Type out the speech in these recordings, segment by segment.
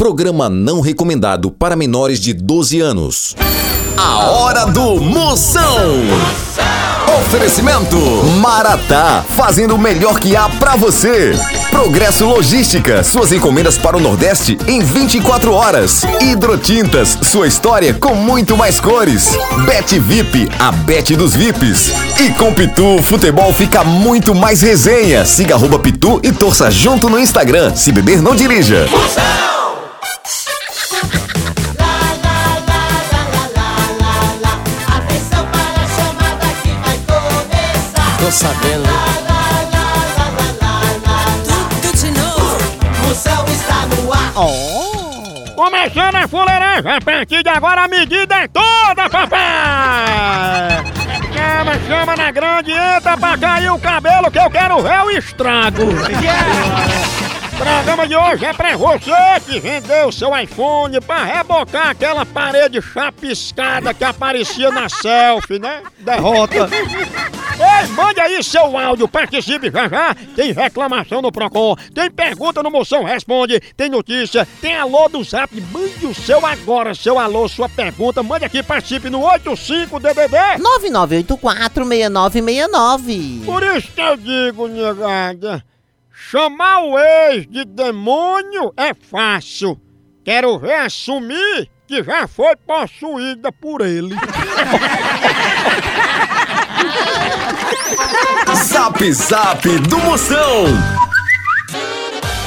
Programa não recomendado para menores de 12 anos. A hora do Moção. Oferecimento Maratá, fazendo o melhor que há pra você. Progresso Logística, suas encomendas para o Nordeste em 24 horas. Hidrotintas, sua história com muito mais cores. Bet VIP, a Bet dos VIPs. E com Pitu, futebol fica muito mais resenha. Siga arroba Pitu e torça junto no Instagram. Se beber, não dirija. Atenção Tô sabendo. Tudo de novo. Moção está no ar. Começando a fuleiragem, a partir de agora a medida é toda, papai! Chama, chama na grande, entra pra cair o cabelo que eu quero ver o estrago! O programa de hoje é pra você que vendeu seu iPhone pra rebocar aquela parede chapiscada que aparecia na selfie, né? Derrota! Ei, mande aí seu áudio, participe já já. Tem reclamação no Procon, tem pergunta no Moção Responde, tem notícia, tem alô do Zap. Mande o seu agora, seu alô, sua pergunta. Mande aqui, participe no 85DDD. 99846969. Por isso que eu digo, negada, chamar o ex de demônio é fácil. Quero ver assumir que já foi possuída por ele. Zap Zap do Moção.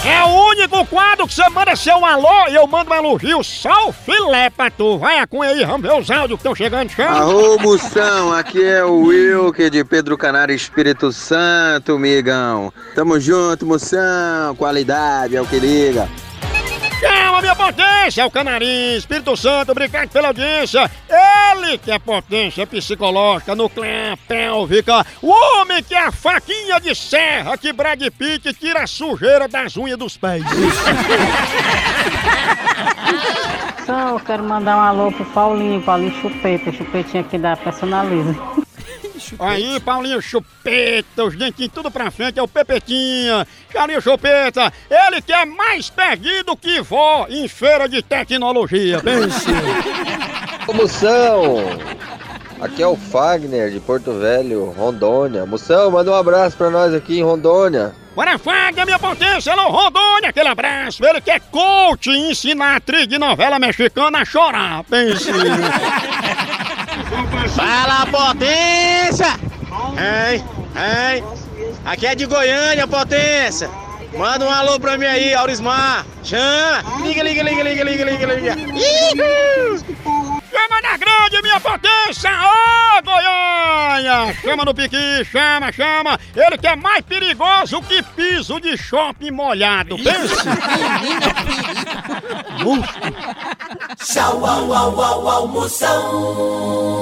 É o único quadro que você manda seu alô e eu mando um elogio só o filé pra tu. Vai a cunha aí, vamos ver os áudios que estão chegando. Chama. Arô, Moção, aqui é o Wilker de Pedro Canário Espírito Santo, migão. Tamo junto, Moção, qualidade é o que liga. Minha potência, é o Canarim, Espírito Santo, obrigado pela audiência. Ele que é potência psicológica, nuclear, pélvica. O homem que é a faquinha de serra que Brad Pitt tira a sujeira das unhas dos pés. Só eu quero mandar um alô pro Paulinho, Paulinho Chupeta, chupetinho aqui da Personaliza. Aí, Paulinho Chupeta, os dentinhos tudo pra frente, é o Pepetinha. Paulinho Chupeta, ele que é mais perdido que vó em feira de tecnologia. Pense. Moção, aqui é o Fagner de Porto Velho, Rondônia. Moção, manda um abraço pra nós aqui em Rondônia. Bora, Faga, minha potência, alô, Rondônia, aquele abraço. Ele que é coach e ensina a atriz de novela mexicana a chorar. Pense. Fala, potência! Ei, ei! Aqui é de Goiânia, potência! Manda um alô pra mim aí, Aurismar! Chama! Liga, liga, liga, liga, liga, liga, liga! Chama na grande, minha potência! Ô, Goiânia! Chama no piqui, chama, chama! Ele que é mais perigoso que piso de shopping molhado. Pense. Tchau, au, au, au, au, Moção.